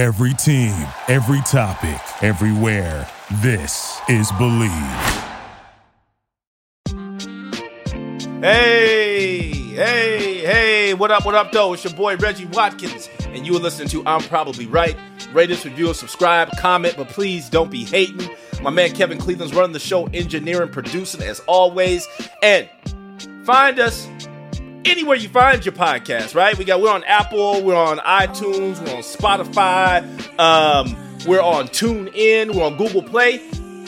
Every team, every topic, everywhere. This is Bleav. Hey, hey, hey, what up, what up, though? It's your boy Reggie Watkins, and you are listening to I'm Probably Right. Rate us, review subscribe, comment, but please don't be hating. My man Kevin Cleveland's running the show, engineering, producing as always. And find us anywhere you find your podcast, right? We got we're on Apple, we're on iTunes, we're on Spotify, um, we're on TuneIn, we're on Google Play.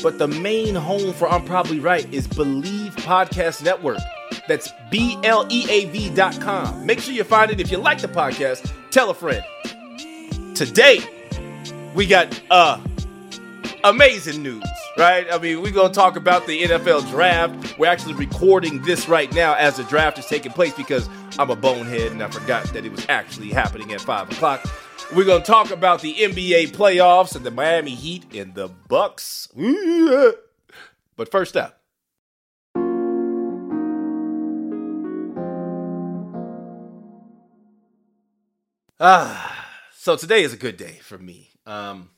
But the main home for I'm Probably Right is Bleav Podcast Network. That's B L E A V dot com. Make sure you find it. If you like the podcast, tell a friend. Today, we got uh amazing news, right? I mean, we're gonna talk about the NFL draft. We're actually recording this right now as the draft is taking place because I'm a bonehead and I forgot that it was actually happening at five o'clock. We're gonna talk about the NBA playoffs and the Miami Heat and the Bucks. But first up. Ah, so today is a good day for me. Um,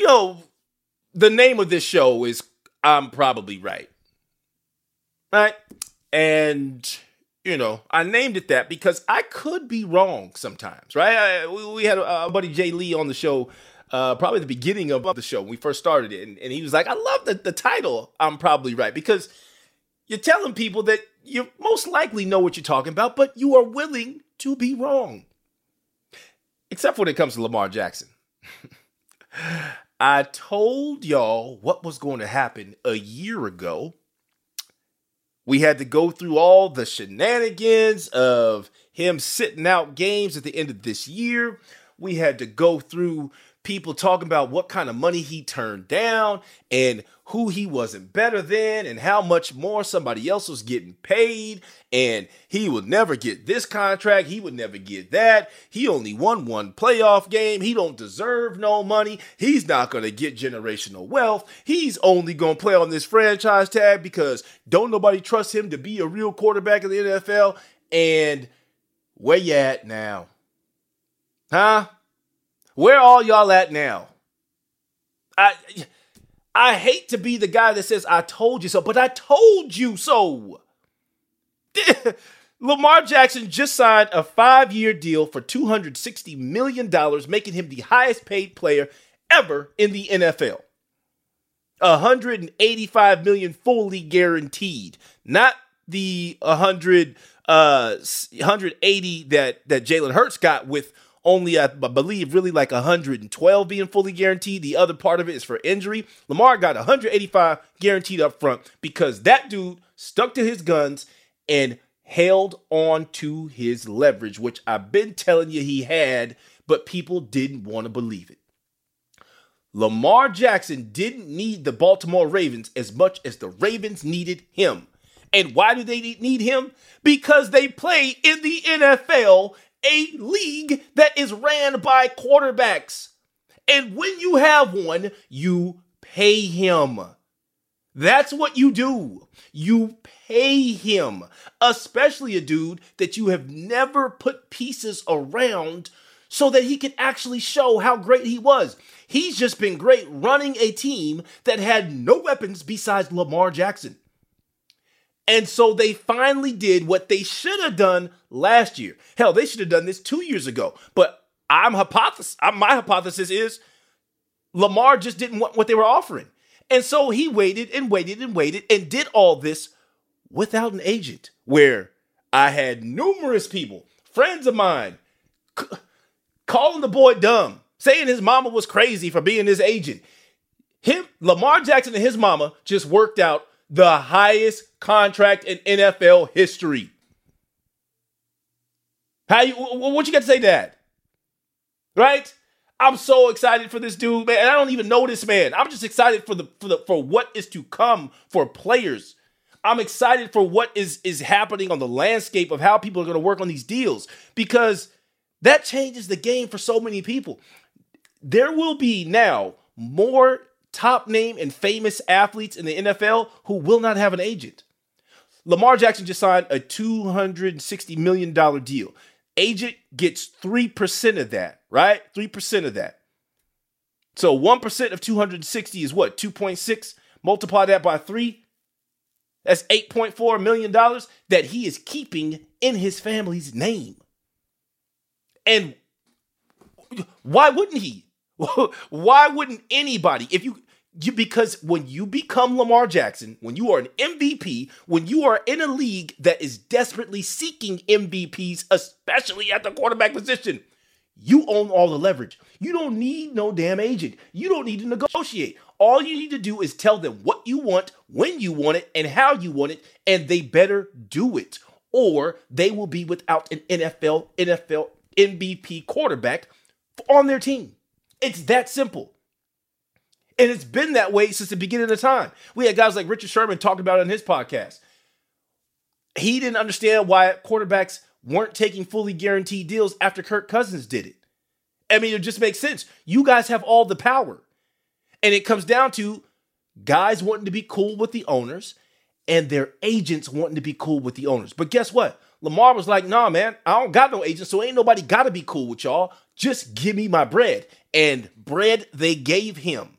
you know, the name of this show is I'm Probably Right. Right? And, you know, I named it that because I could be wrong sometimes, right? I, we, we, had a, a, buddy Jay Lee on the show, uh, probably the beginning of the show when we first started it. And, and he was like, I love the, the title, I'm Probably Right, because you're telling people that you most likely know what you're talking about, but you are willing to be wrong. Except when it comes to Lamar Jackson. I told y'all what was going to happen a year ago. We had to go through all the shenanigans of him sitting out games at the end of this year. We had to go through people talking about what kind of money he turned down and who he wasn't better than and how much more somebody else was getting paid. And he would never get this contract. He would never get that. He only won one playoff game. He don't deserve no money. He's not going to get generational wealth. He's only going to play on this franchise tag because don't nobody trust him to be a real quarterback in the NFL and where you at now? Huh where all y'all at now? I I hate to be the guy that says I told you so, but I told you so. Lamar Jackson just signed a five-year deal for $260 million, making him the highest paid player ever in the NFL. 185 million fully guaranteed, not the 100 uh 180 that that Jalen Hurts got with only I believe really like 112 being fully guaranteed. The other part of it is for injury. Lamar got 185 guaranteed up front because that dude stuck to his guns and held on to his leverage, which I've been telling you he had, but people didn't want to believe it. Lamar Jackson didn't need the Baltimore Ravens as much as the Ravens needed him. And why do they need him? Because they play in the NFL a league that is ran by quarterbacks. And when you have one, you pay him. That's what you do. You pay him, especially a dude that you have never put pieces around so that he can actually show how great he was. He's just been great running a team that had no weapons besides Lamar Jackson. And so they finally did what they should have done last year. Hell, they should have done this two years ago. But I'm hypothesis. My hypothesis is Lamar just didn't want what they were offering. And so he waited and waited and waited and did all this without an agent. Where I had numerous people, friends of mine, c- calling the boy dumb, saying his mama was crazy for being his agent. Him, Lamar Jackson and his mama just worked out the highest contract in NFL history. How you what you got to say that? Right? I'm so excited for this dude, man. And I don't even know this man. I'm just excited for the for the for what is to come for players. I'm excited for what is is happening on the landscape of how people are going to work on these deals because that changes the game for so many people. There will be now more top name and famous athletes in the NFL who will not have an agent. Lamar Jackson just signed a $260 million deal. Agent gets 3% of that, right? 3% of that. So 1% of 260 is what? 2.6? Multiply that by 3. That's $8.4 million that he is keeping in his family's name. And why wouldn't he? why wouldn't anybody? If you you, because when you become Lamar Jackson, when you are an MVP, when you are in a league that is desperately seeking MVPs, especially at the quarterback position, you own all the leverage. You don't need no damn agent. You don't need to negotiate. All you need to do is tell them what you want, when you want it, and how you want it, and they better do it. Or they will be without an NFL, NFL MVP quarterback on their team. It's that simple. And it's been that way since the beginning of time. We had guys like Richard Sherman talking about it on his podcast. He didn't understand why quarterbacks weren't taking fully guaranteed deals after Kirk Cousins did it. I mean, it just makes sense. You guys have all the power. And it comes down to guys wanting to be cool with the owners and their agents wanting to be cool with the owners. But guess what? Lamar was like, nah, man, I don't got no agent, so ain't nobody got to be cool with y'all. Just give me my bread. And bread they gave him.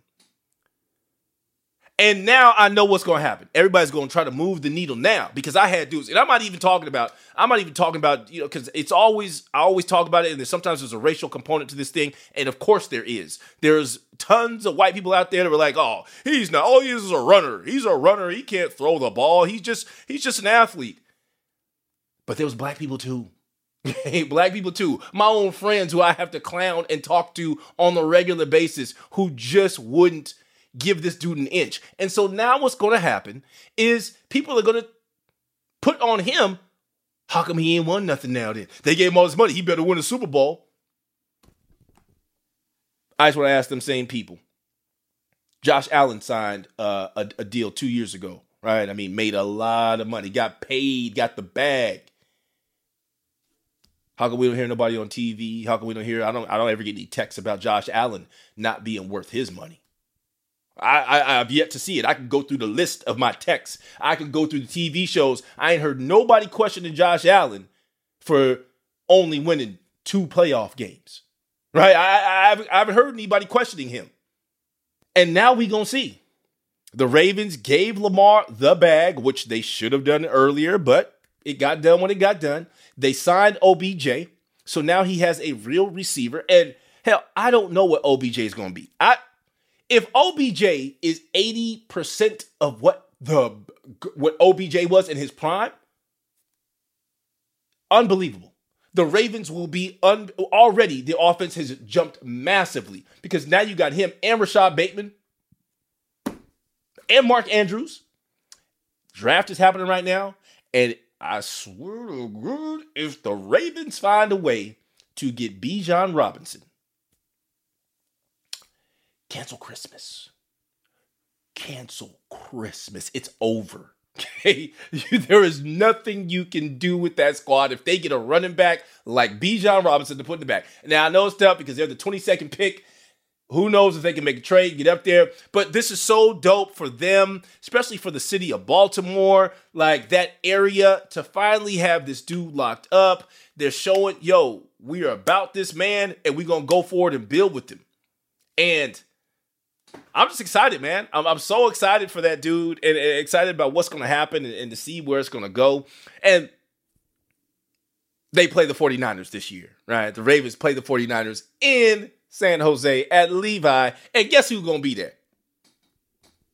And now I know what's going to happen. Everybody's going to try to move the needle now because I had dudes, and I'm not even talking about. I'm not even talking about you know because it's always I always talk about it, and there's, sometimes there's a racial component to this thing, and of course there is. There's tons of white people out there that were like, "Oh, he's not. All he is is a runner. He's a runner. He can't throw the ball. He's just he's just an athlete." But there was black people too. black people too. My own friends who I have to clown and talk to on a regular basis who just wouldn't give this dude an inch. And so now what's going to happen is people are going to put on him, how come he ain't won nothing now then? They gave him all this money. He better win a Super Bowl. I just want to ask them same people. Josh Allen signed uh, a, a deal two years ago, right? I mean, made a lot of money, got paid, got the bag. How come we don't hear nobody on TV? How come we don't hear? I don't. I don't ever get any texts about Josh Allen not being worth his money. I, I I've yet to see it. I can go through the list of my texts. I can go through the TV shows. I ain't heard nobody questioning Josh Allen for only winning two playoff games. Right? I, I, haven't, I haven't heard anybody questioning him. And now we gonna see. The Ravens gave Lamar the bag, which they should have done earlier, but it got done when it got done. They signed OBJ, so now he has a real receiver. And hell, I don't know what OBJ is gonna be. I if OBJ is 80% of what the what OBJ was in his prime, unbelievable. The Ravens will be un, already the offense has jumped massively because now you got him and Rashod Bateman and Mark Andrews. Draft is happening right now, and I swear to God, if the Ravens find a way to get Bijan Robinson Cancel Christmas. Cancel Christmas. It's over. Okay, there is nothing you can do with that squad if they get a running back like Bijan Robinson to put in the back. Now I know it's tough because they're the 22nd pick. Who knows if they can make a trade, get up there? But this is so dope for them, especially for the city of Baltimore, like that area to finally have this dude locked up. They're showing, yo, we are about this man, and we're gonna go forward and build with him. And I'm just excited, man. I'm, I'm so excited for that dude and, and excited about what's going to happen and, and, to see where it's going to go. And they play the 49ers this year, right? The Ravens play the 49ers in San Jose at Levi. And guess who's going to be there?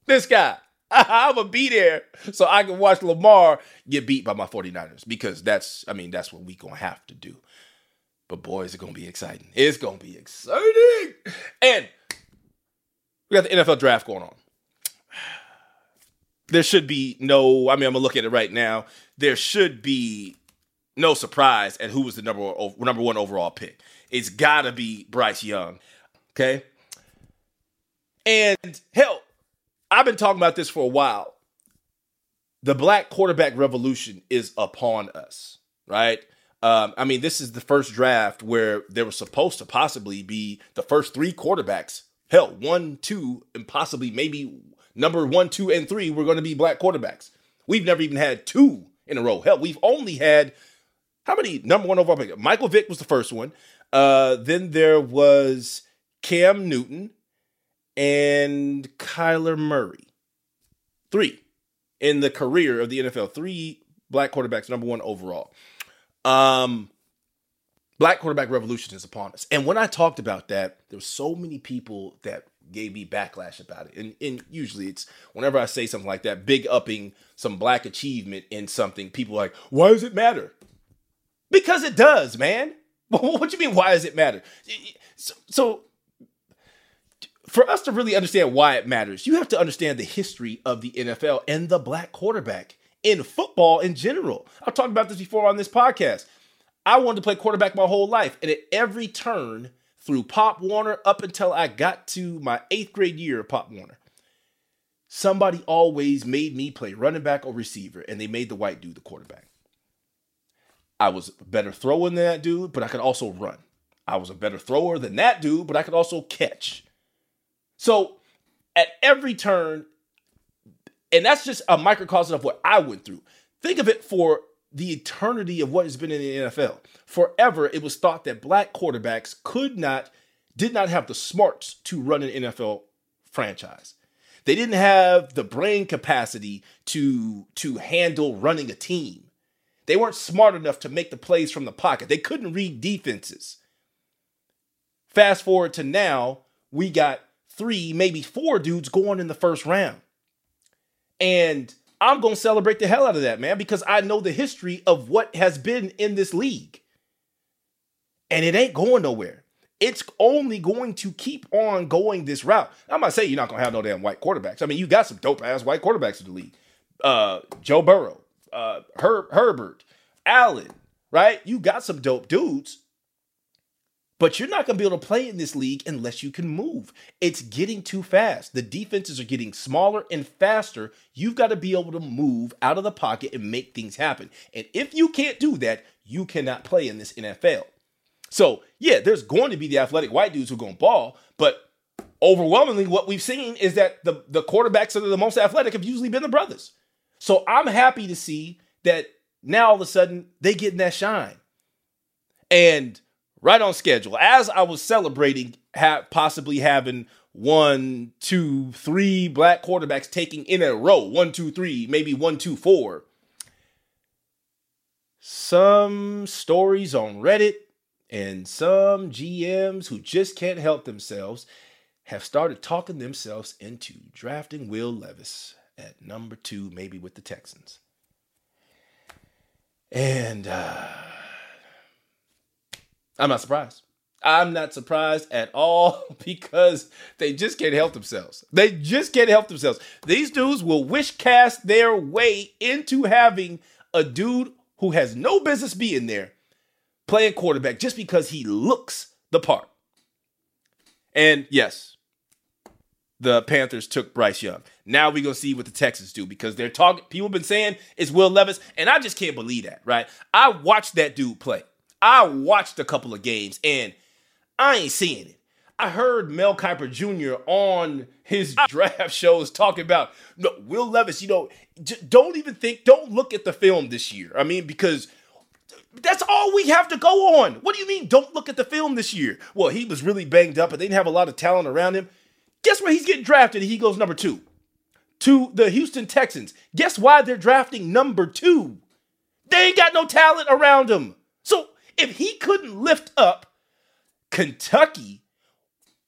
This guy. I'm going to be there so I can watch Lamar get beat by my 49ers because that's, I mean, that's what we going to have to do. But boy, is it going to be exciting. It's going to be exciting. And we got the NFL draft going on. There should be no, I mean, I'm gonna look at it right now. There should be no surprise at who was the number number one overall pick. It's gotta be Bryce Young. Okay. And hell, I've been talking about this for a while. The black quarterback revolution is upon us, right? Um, I mean, this is the first draft where there was supposed to possibly be the first three quarterbacks Hell, one, two, and possibly maybe number one, two, and three were going to be black quarterbacks. We've never even had two in a row. Hell, we've only had How many number one overall pick? Michael Vick was the first one. Uh, then there was Cam Newton and Kyler Murray. Three in the career of the NFL. Three black quarterbacks, number one overall. Um, black quarterback revolution is upon us. And when I talked about that, there were so many people that gave me backlash about it. And, and usually it's whenever I say something like that, big upping some black achievement in something, people like, why does it matter? Because it does, man. what do you mean, why does it matter? So, so for us to really understand why it matters, you have to understand the history of the NFL and the black quarterback in football in general. I've talked about this before on this podcast. I wanted to play quarterback my whole life, and at every turn through Pop Warner up until I got to my eighth grade year of Pop Warner, somebody always made me play running back or receiver, and they made the white dude the quarterback. I was a better thrower than that dude, but I could also run. I was a better thrower than that dude, but I could also catch. So at every turn, and that's just a microcosm of what I went through. Think of it for the eternity of what has been in the NFL. Forever, it was thought that black quarterbacks could not, did not have the smarts to run an NFL franchise. They didn't have the brain capacity to, to handle running a team. They weren't smart enough to make the plays from the pocket. They couldn't read defenses. Fast forward to now, we got three, maybe four dudes going in the first round. And I'm going to celebrate the hell out of that, man, because I know the history of what has been in this league. And it ain't going nowhere. It's only going to keep on going this route. I'm not saying you're not going to have no damn white quarterbacks. I mean, you got some dope ass white quarterbacks in the league. Uh, Joe Burrow, uh, Her- Herbert, Allen, right? You got some dope dudes. But you're not going to be able to play in this league unless you can move. It's getting too fast. The defenses are getting smaller and faster. You've got to be able to move out of the pocket and make things happen. And if you can't do that, you cannot play in this NFL. So, yeah, there's going to be the athletic white dudes who are going to ball, but overwhelmingly, what we've seen is that the, the quarterbacks that are the most athletic have usually been the brothers. So, I'm happy to see that now all of a sudden they get in that shine. And right on schedule. As I was celebrating ha- possibly having one, two, three black quarterbacks taking in a row, one, two, three, maybe one, two, four. Some stories on Reddit and some GMs who just can't help themselves have started talking themselves into drafting Will Levis at number two, maybe with the Texans. And uh, I'm not surprised. I'm not surprised at all because they just can't help themselves. They just can't help themselves. These dudes will wish cast their way into having a dude who has no business being there playing quarterback just because he looks the part. And yes, the Panthers took Bryce Young. Now we're gonna see what the Texans do because they're talking. People been saying it's Will Levis, and I just can't believe that. Right? I watched that dude play. I watched a couple of games, and I ain't seeing it. I heard Mel Kiper Jr. on his draft shows talking about no, Will Levis. You know, don't even think, don't look at the film this year. I mean, because that's all we have to go on. What do you mean, don't look at the film this year? Well, he was really banged up and they didn't have a lot of talent around him. Guess where he's getting drafted? He goes number two to the Houston Texans. Guess why they're drafting number two? They ain't got no talent around him. So if he couldn't lift up Kentucky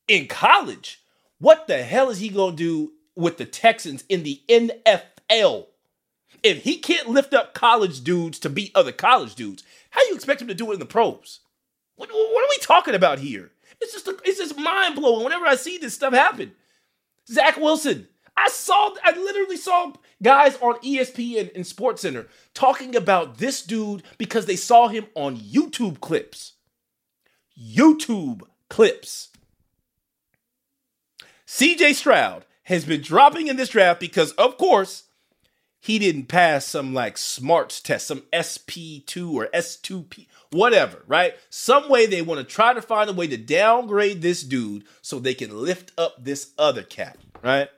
in college, what the hell is he going to do with the Texans in the NFL? If he can't lift up college dudes to beat other college dudes, how you expect him to do it in the pros? What, what are we talking about here? It's just it's just mind blowing whenever I see this stuff happen. Zach Wilson. I saw I literally saw guys on ESPN and Sports Center talking about this dude because they saw him on YouTube clips. YouTube clips. CJ Stroud has been dropping in this draft because, of course, he didn't pass some like smarts test, some SP2 or S2P, whatever, right? Some way they want to try to find a way to downgrade this dude so they can lift up this other cat, right?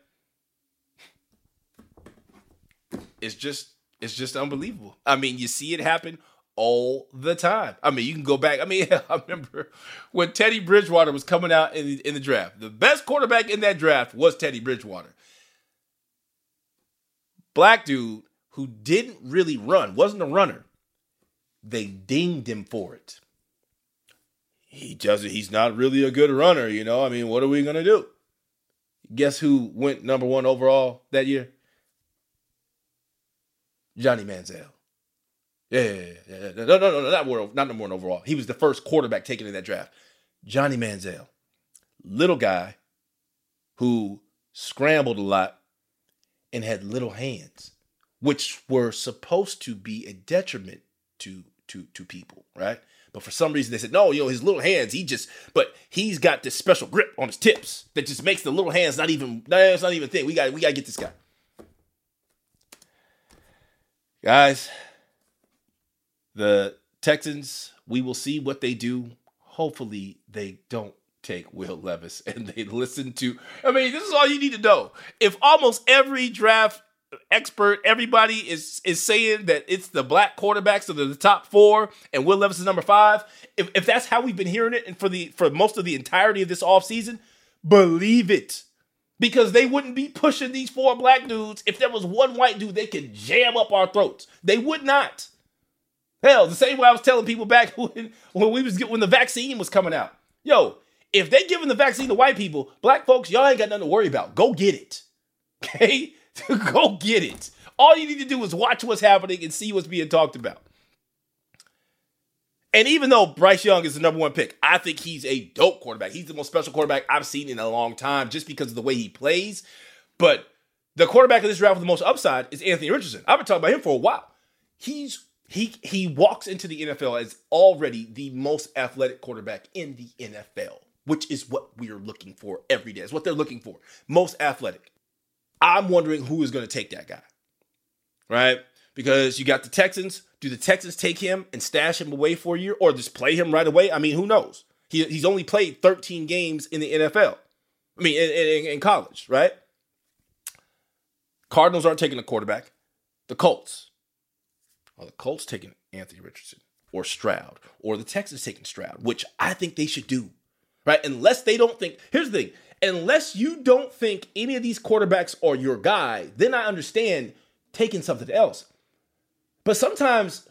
It's just it's just unbelievable. I mean, you see it happen all the time. I mean, you can go back. I mean, I remember when Teddy Bridgewater was coming out in the, in the draft. The best quarterback in that draft was Teddy Bridgewater. Black dude who didn't really run, wasn't a runner. They dinged him for it. He doesn't, he's not really a good runner, you know. I mean, what are we gonna do? Guess who went number one overall that year? Johnny Manziel. Yeah, yeah, yeah, yeah. No, no, no, no, world, not number one overall. He was the first quarterback taken in that draft. Johnny Manziel. Little guy who scrambled a lot and had little hands, which were supposed to be a detriment to to to people, right? But for some reason they said, no, you know, his little hands, he just, but he's got this special grip on his tips that just makes the little hands not even, that's not even a thing. We got we gotta get this guy. Guys, the Texans, we will see what they do. Hopefully, they don't take Will Levis and they listen to. I mean, this is all you need to know. If almost every draft expert, everybody is is saying that it's the black quarterbacks that are the top four and Will Levis is number five, if, if that's how we've been hearing it and for the for most of the entirety of this offseason, believe it because they wouldn't be pushing these four black dudes if there was one white dude they could jam up our throats. They would not. Hell, the same way I was telling people back when, when we was when the vaccine was coming out. Yo, if they giving the vaccine to white people, black folks, y'all ain't got nothing to worry about. Go get it. Okay? Go get it. All you need to do is watch what's happening and see what's being talked about. And even though Bryce Young is the number one pick, I think he's a dope quarterback. He's the most special quarterback I've seen in a long time just because of the way he plays. But the quarterback of this draft with the most upside is Anthony Richardson. I've been talking about him for a while. He's he he walks into the NFL as already the most athletic quarterback in the NFL, which is what we are looking for every day. It's what they're looking for. Most athletic. I'm wondering who is going to take that guy. Right? Because you got the Texans do the Texans take him and stash him away for a year or just play him right away? I mean, who knows? He, he's only played 13 games in the NFL. I mean, in, in, in college, right? Cardinals aren't taking a quarterback. The Colts. Are the Colts taking Anthony Richardson or Stroud or the Texans taking Stroud, which I think they should do, right? Unless they don't think, here's the thing unless you don't think any of these quarterbacks are your guy, then I understand taking something else. But sometimes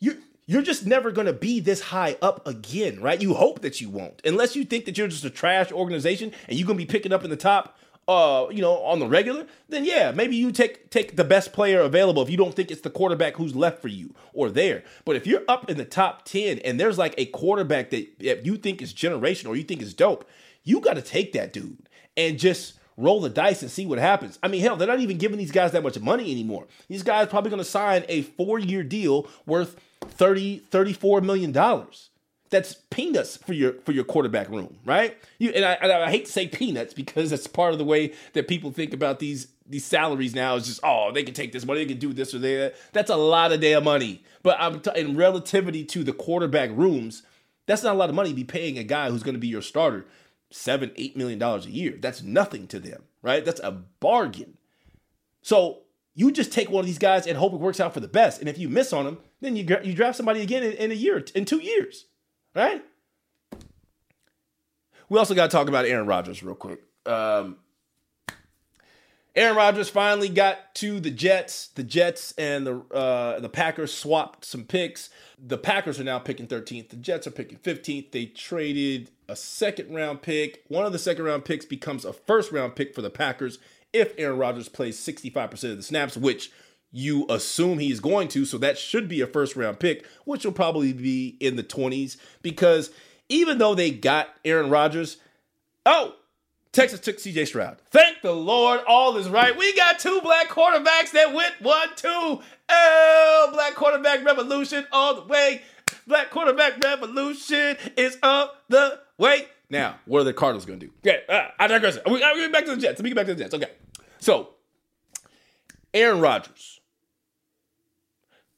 you you're just never going to be this high up again, right? You hope that you won't. Unless you think that you're just a trash organization and you're going to be picking up in the top uh, you know, on the regular, then yeah, maybe you take take the best player available if you don't think it's the quarterback who's left for you or there. But if you're up in the top 10 and there's like a quarterback that, that you think is generational or you think is dope, you got to take that dude and just roll the dice and see what happens. I mean, hell, they're not even giving these guys that much money anymore. These guys probably going to sign a four-year deal worth 30, 34 million dollars. That's peanuts for your for your quarterback room, right? You and I, and I hate to say peanuts because that's part of the way that people think about these these salaries now is just oh they can take this money they can do this or that. That's a lot of damn money. But I'm t- in relativity to the quarterback rooms, that's not a lot of money to be paying a guy who's going to be your starter seven, eight million dollars a year. That's nothing to them, right? That's a bargain. So you just take one of these guys and hope it works out for the best. And if you miss on them, then you you draft somebody again in, in a year, in two years, right? We also got to talk about Aaron Rodgers real quick. Um, Aaron Rodgers finally got to the Jets. The Jets and the uh, the Packers swapped some picks. The Packers are now picking 13th. The Jets are picking 15th. They traded a second round pick. One of the second round picks becomes a first round pick for the Packers if Aaron Rodgers plays 65% of the snaps, which you assume he's going to. So that should be a first round pick, which will probably be in the 20s because even though they got Aaron Rodgers, oh, Texas took CJ Stroud. Thank the Lord, all is right. We got two black quarterbacks that went one, two. Oh, black quarterback revolution all the way. Black quarterback revolution is up the way. Now, what are the Cardinals going to do? Okay, uh, I digress. We, I, get back to the Jets. Let me get back to the Jets. Okay. So, Aaron Rodgers.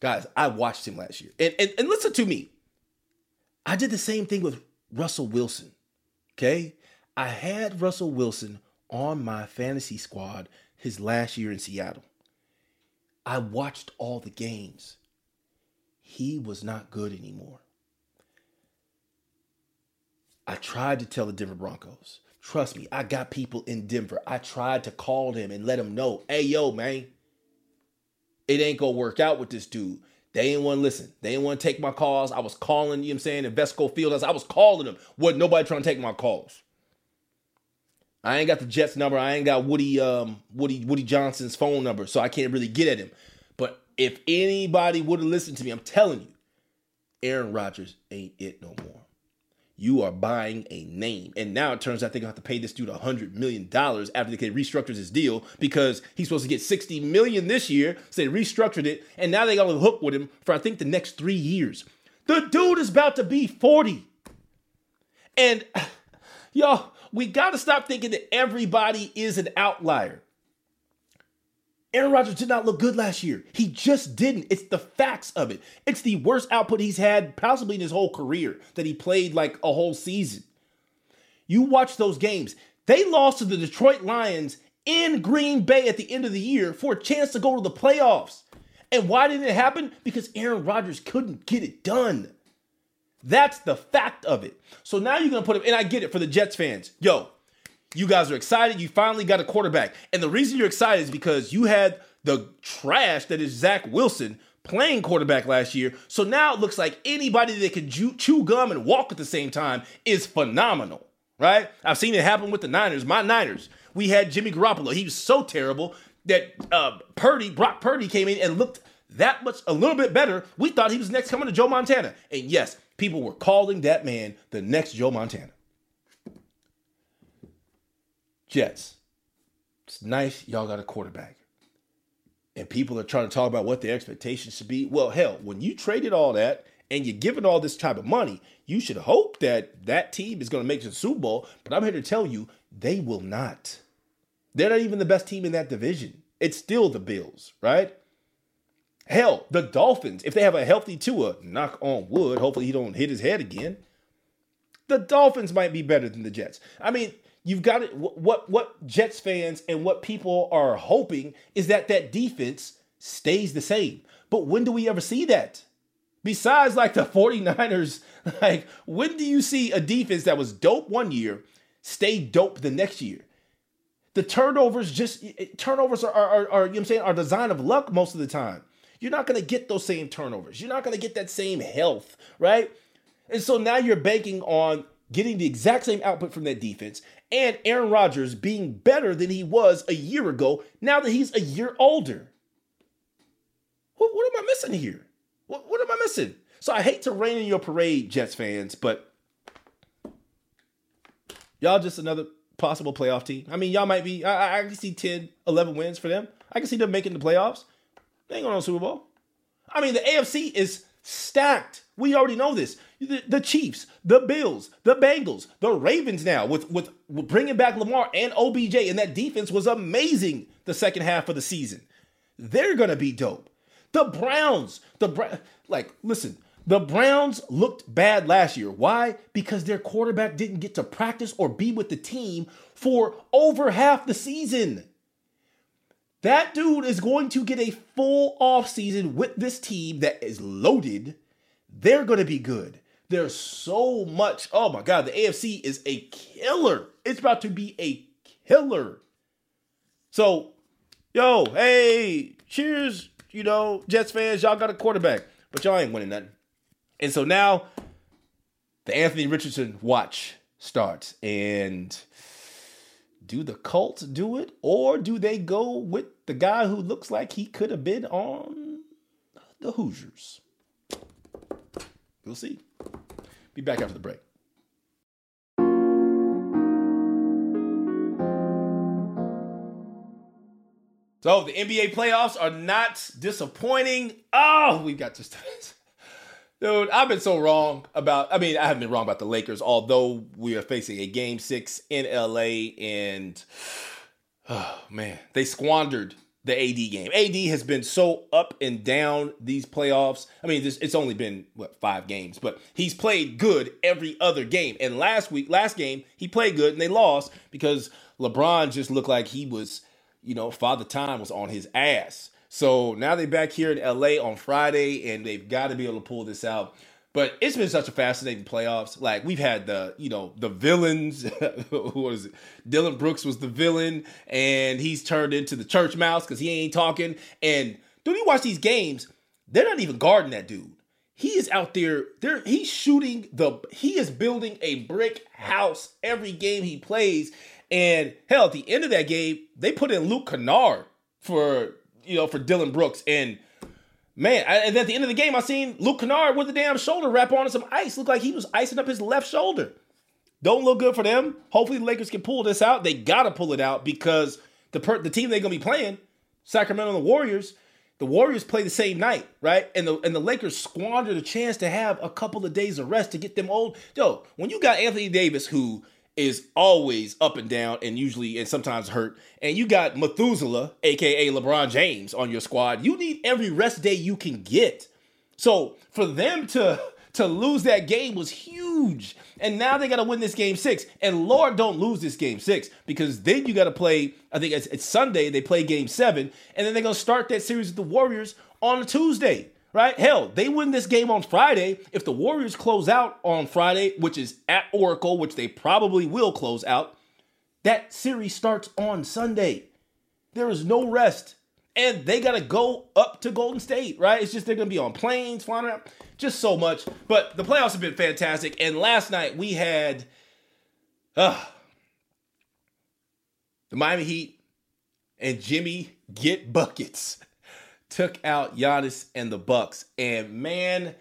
Guys, I watched him last year. And, and, and listen to me. I did the same thing with Russell Wilson. Okay? I had Russell Wilson on my fantasy squad his last year in Seattle. I watched all the games. he was not good anymore. I tried to tell the Denver Broncos, trust me, I got people in Denver. I tried to call them and let them know, hey, yo, man, it ain't gonna work out with this dude. They ain't want to listen. They ain't want to take my calls. I was calling, you know what I'm saying, Invesco Field. I was calling them. Wasn't nobody trying to take my calls. I ain't got the Jets number. I ain't got Woody um Woody Woody Johnson's phone number, so I can't really get at him. But if anybody would have listened to me, I'm telling you, Aaron Rodgers ain't it no more. You are buying a name. And now it turns out they're gonna have to pay this dude $100 million after they restructured his deal because he's supposed to get 60 million this year. So they restructured it, and now they got a hook with him for I think the next three years. The dude is about to be 40. And y'all, we got to stop thinking that everybody is an outlier. Aaron Rodgers did not look good last year. He just didn't. It's the facts of it. It's the worst output he's had possibly in his whole career that he played like a whole season. You watch those games. They lost to the Detroit Lions in Green Bay at the end of the year for a chance to go to the playoffs. And why didn't it happen? Because Aaron Rodgers couldn't get it done. That's the fact of it. So now you're going to put him, and I get it for the Jets fans. Yo, you guys are excited. You finally got a quarterback. And the reason you're excited is because you had the trash that is Zach Wilson playing quarterback last year. So now it looks like anybody that can chew gum and walk at the same time is phenomenal, right? I've seen it happen with the Niners. My Niners, we had Jimmy Garoppolo. He was so terrible that uh, Purdy, Brock Purdy came in and looked that much, a little bit better. We thought he was next coming to Joe Montana. And yes, people were calling that man the next Joe Montana. Jets. It's nice y'all got a quarterback. And people are trying to talk about what the expectations should be. Well, hell, when you traded all that and you're giving all this type of money, you should hope that that team is going to make the Super Bowl. But I'm here to tell you, they will not. They're not even the best team in that division. It's still the Bills, right? Hell, the Dolphins, if they have a healthy Tua, knock on wood, hopefully he don't hit his head again. The Dolphins might be better than the Jets. I mean, you've got it. What what Jets fans and what people are hoping is that that defense stays the same. But when do we ever see that? Besides like the 49ers, like when do you see a defense that was dope one year stay dope the next year? The turnovers just turnovers are, are, are, you know I'm saying are design of luck most of the time. You're not going to get those same turnovers. You're not going to get that same health, right? And so now you're banking on getting the exact same output from that defense and Aaron Rodgers being better than he was a year ago now that he's a year older. What, what am I missing here? What, what am I missing? So I hate to rain in your parade, Jets fans, but y'all just another possible playoff team. I mean, y'all might be, I, I can see 10, 11 wins for them. I can see them making the playoffs. They ain't going to Super Bowl. I mean, the AFC is stacked. We already know this. The, the, Chiefs, the Bills, the Bengals, the Ravens now with, with, bringing back Lamar and OBJ, and that defense was amazing the second half of the season. They're gonna be dope. The Browns, the like, listen, the Browns looked bad last year. Why? Because their quarterback didn't get to practice or be with the team for over half the season. That dude is going to get a full off season with this team that is loaded. They're going to be good. There's so much. Oh my God, the AFC is a killer. It's about to be a killer. So, yo, hey, cheers, you know, Jets fans, y'all got a quarterback, but y'all ain't winning nothing. And so now the Anthony Richardson watch starts. And do the Colts do it, or do they go with the guy who looks like he could have been on the Hoosiers? We'll see. Be back after the break. So the NBA playoffs are not disappointing. Oh, we've got to just Dude, I've been so wrong about. I mean, I haven't been wrong about the Lakers, although we are facing a game six in LA, and oh man, they squandered the AD game. AD has been so up and down these playoffs. I mean, this, it's only been what five games, but he's played good every other game. And last week, last game, he played good, and they lost because LeBron just looked like he was, you know, Father Time was on his ass. So now they're back here in LA on Friday, and they've got to be able to pull this out. But it's been such a fascinating playoffs. Like we've had the, you know, the villains. Who was it? Dillon Brooks was the villain, and he's turned into the church mouse because he ain't talking. And dude, you watch these games, they're not even guarding that dude. He is out there. There, he's shooting the. He is building a brick house every game he plays. And hell, at the end of that game, they put in Luke Kennard for you know for Dillon Brooks and Man, I, and at the end of the game, I seen Luke Kennard with the damn shoulder wrap on some ice. Looked like he was icing up his left shoulder. Don't look good for them. Hopefully, the Lakers can pull this out. They gotta pull it out because the per- the team they're gonna be playing, Sacramento and the Warriors, the Warriors play the same night, right? And the and the Lakers squandered a chance to have a couple of days of rest to get them old. Yo, when you got Anthony Davis, who is always up and down and usually and sometimes hurt. And you got Methuselah, aka LeBron James, on your squad. You need every rest day you can get. So for them to to lose that game was huge. And now they got to win this game six. And Lord, don't lose this game six because then you got to play. I think it's, it's Sunday. They play game seven, and then they're gonna start that series with the Warriors on a Tuesday right? Hell, they win this game on Friday. If the Warriors close out on Friday, which is at Oracle, which they probably will close out, that series starts on Sunday. There is no rest. And they got to go up to Golden State, right? It's just they're going to be on planes, flying around, just so much. But the playoffs have been fantastic. And last night we had uh, the Miami Heat and Jimmy get buckets took out Giannis and the Bucks. And man,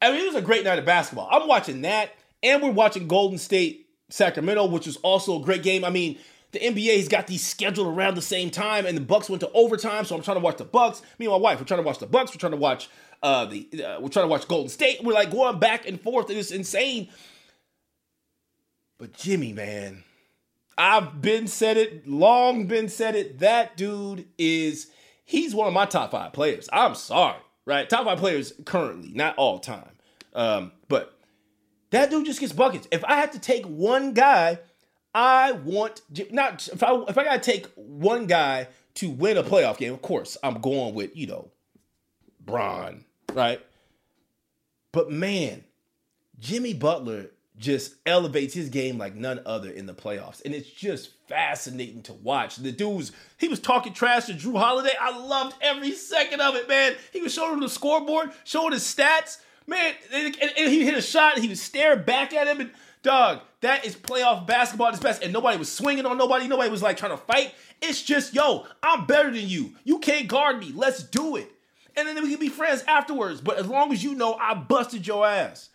I mean, it was a great night of basketball. I'm watching that, and we're watching Golden State Sacramento, which was also a great game. I mean, the NBA's got these scheduled around the same time, and the Bucks went to overtime, so I'm trying to watch the Bucks. Me and my wife, we're trying to watch the Bucks. We're trying to watch uh, the uh, we're trying to watch Golden State. We're like going back and forth, it's insane. But Jimmy, man, I've been said it, long been said it. That dude is he's one of my top five players. I'm sorry, right? Top five players currently, not all time. Um, but that dude just gets buckets. If I had to take one guy, I want not if I if I gotta take one guy to win a playoff game. Of course, I'm going with you know, Bron, right? But man, Jimmy Butler just elevates his game like none other in the playoffs. And it's just fascinating to watch. The dudes, he was talking trash to Jrue Holiday. I loved every second of it, man. He was showing him the scoreboard, showing his stats. Man, and, and, he hit a shot, and he was staring back at him. And dog, that is playoff basketball at its best. And nobody was swinging on nobody. Nobody was like trying to fight. It's just, yo, I'm better than you. You can't guard me. Let's do it. And then we can be friends afterwards. But as long as you know I busted your ass.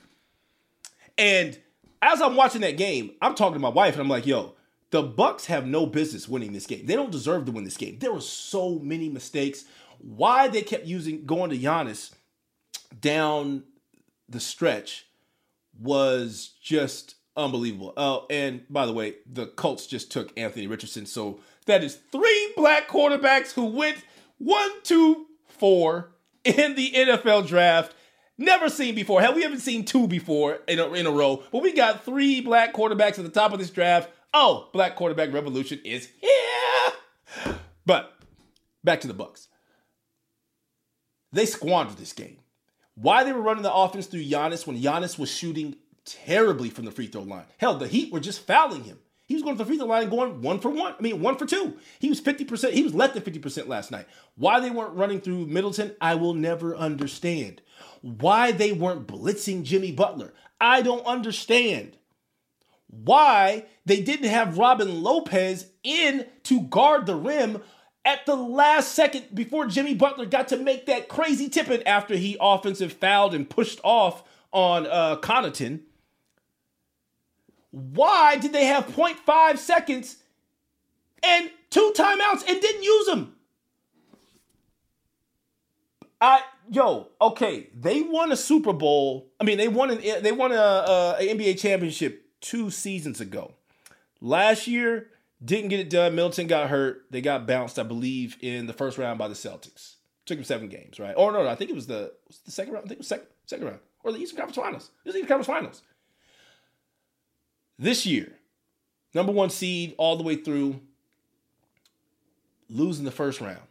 And as I'm watching that game, I'm talking to my wife and I'm like, yo, the Bucks have no business winning this game. They don't deserve to win this game. There were so many mistakes. Why they kept using going to Giannis down the stretch was just unbelievable. Oh, and by the way, the Colts just took Anthony Richardson. So that is three black quarterbacks who went one, two, four in the NFL draft. Never seen before. Hell, we haven't seen two before in a, in a row, but we got three black quarterbacks at the top of this draft. Oh, black quarterback revolution is here. But back to the Bucks. They squandered this game. Why they were running the offense through Giannis when Giannis was shooting terribly from the free throw line. Hell, the Heat were just fouling him. He was going to the free throw line going one for one. I mean, one for two. He was 50%. He was less than 50% last night. Why they weren't running through Middleton, I will never understand why they weren't blitzing Jimmy Butler. I don't understand why they didn't have Robin Lopez in to guard the rim at the last second before Jimmy Butler got to make that crazy tipping after he offensive fouled and pushed off on uh, Connaughton. Why did they have 0.5 seconds and two timeouts and didn't use them? I yo, okay, they won a Super Bowl. I mean, they won an they won a, a, a NBA championship two seasons ago. Last year, didn't get it done. Middleton got hurt. They got bounced, I believe, in the first round by the Celtics. Took them seven games, right? Or no, no, I think it was the was the second round. I think it was second second round or the Eastern Conference Finals. It was the Eastern Conference Finals. This year, number one seed all the way through, losing the first round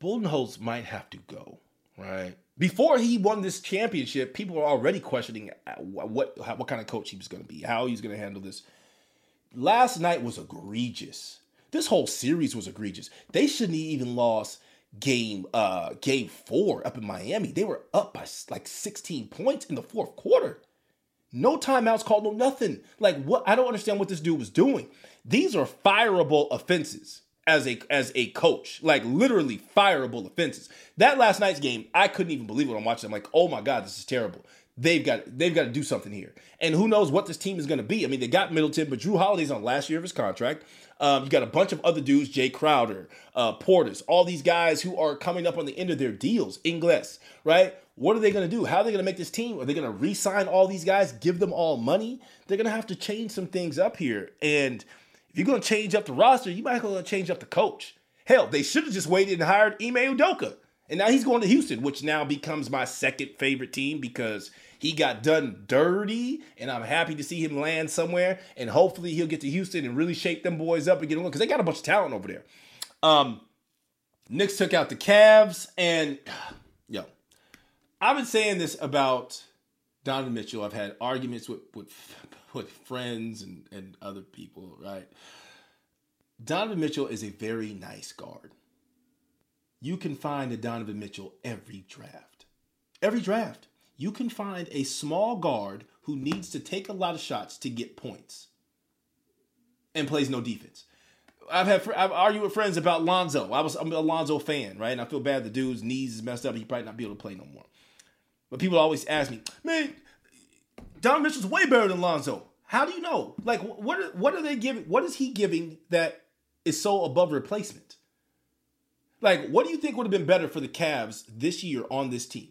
Budenholz might have to go, right? Before he won this championship, people were already questioning uh, what what kind of coach he was going to be, how he's going to handle this. Last night was egregious. This whole series was egregious. They shouldn't even lost game uh game 4 up in Miami. They were up by like 16 points in the fourth quarter. No timeouts called, no nothing. Like what? I don't understand what this dude was doing. These are fireable offenses as a as a coach, like literally fireable offenses. That last night's game, I couldn't even believe what I'm watching. I'm like, oh my god, this is terrible. They've got they've got to do something here, and who knows what this team is going to be. I mean, they got Middleton, but Jrue Holiday's on last year of his contract. Um, you got a bunch of other dudes, Jae Crowder, uh, Portis, all these guys who are coming up on the end of their deals. Ingles, right? What are they going to do? How are they going to make this team? Are they going to re-sign all these guys, give them all money? They're going to have to change some things up here. And if you're going to change up the roster, you might have to change up the coach. Hell, they should have just waited and hired Ime Udoka. And now he's going to Houston, which now becomes my second favorite team because he got done dirty, and I'm happy to see him land somewhere. And hopefully he'll get to Houston and really shake them boys up and get along because they got a bunch of talent over there. Um, Knicks took out the Cavs, and I've been saying this about Donovan Mitchell. I've had arguments with with, with friends and, and other people, right? Donovan Mitchell is a very nice guard. You can find a Donovan Mitchell every draft. Every draft you can find a small guard who needs to take a lot of shots to get points and plays no defense. I've had I've argued with friends about Lonzo. I was I'm a Lonzo fan, right? And I feel bad the dude's knees is messed up. He probably not be able to play no more. But people always ask me, man, Don Mitchell's way better than Lonzo. How do you know? Like, what are, what are they giving? What is he giving that is so above replacement? Like, what do you think would have been better for the Cavs this year on this team?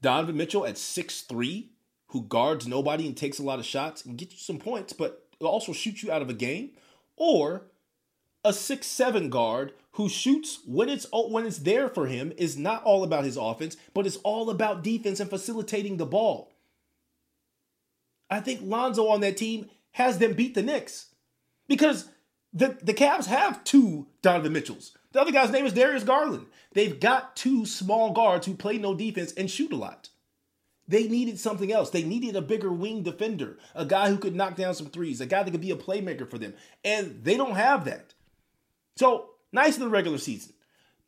Donovan Mitchell at six three, who guards nobody and takes a lot of shots and gets you some points, but also shoots you out of a game, or a six seven guard who shoots when it's oh, when it's there for him is not all about his offense, but it's all about defense and facilitating the ball. I think Lonzo on that team has them beat the Knicks because the the Cavs have two Donovan Mitchells. The other guy's name is Darius Garland. They've got two small guards who play no defense and shoot a lot. They needed something else. They needed a bigger wing defender, a guy who could knock down some threes, a guy that could be a playmaker for them. And they don't have that. So, nice in the regular season.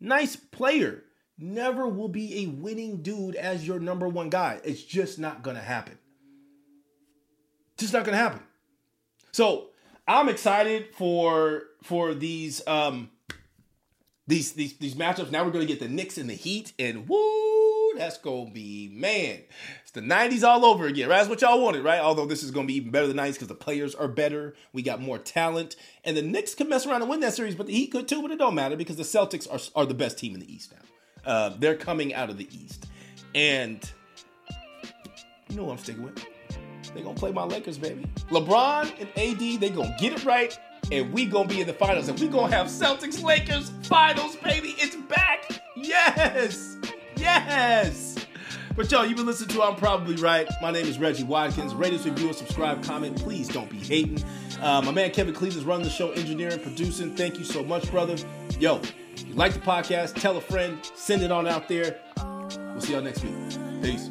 Nice player. Never will be a winning dude as your number one guy. It's just not going to happen. Just not going to happen. So, I'm excited for for these um these these these matchups. Now we're gonna get the Knicks and the Heat, and woo, that's gonna be man. It's the '90s all over again, right? That's what y'all wanted, right? Although this is gonna be even better than '90s because the players are better. We got more talent, and the Knicks could mess around and win that series, but Heat could too. But it don't matter because the Celtics are are the best team in the East now. Uh, they're coming out of the East, and you know what I'm sticking with. They gonna play my Lakers, baby. LeBron and AD, they gonna get it right and we gonna be in the finals, and we gonna have Celtics Lakers finals, baby. It's back. Yes, yes. But y'all, you've been listening to I'm Probably Right. My name is Reggie Watkins. Rate us, review, subscribe, comment. Please don't be hating. Uh, my man Kevin Cleveland's running the show, engineering, producing. Thank you so much, brother. Yo, you like the podcast, tell a friend, send it on out there. We'll see y'all next week. Peace.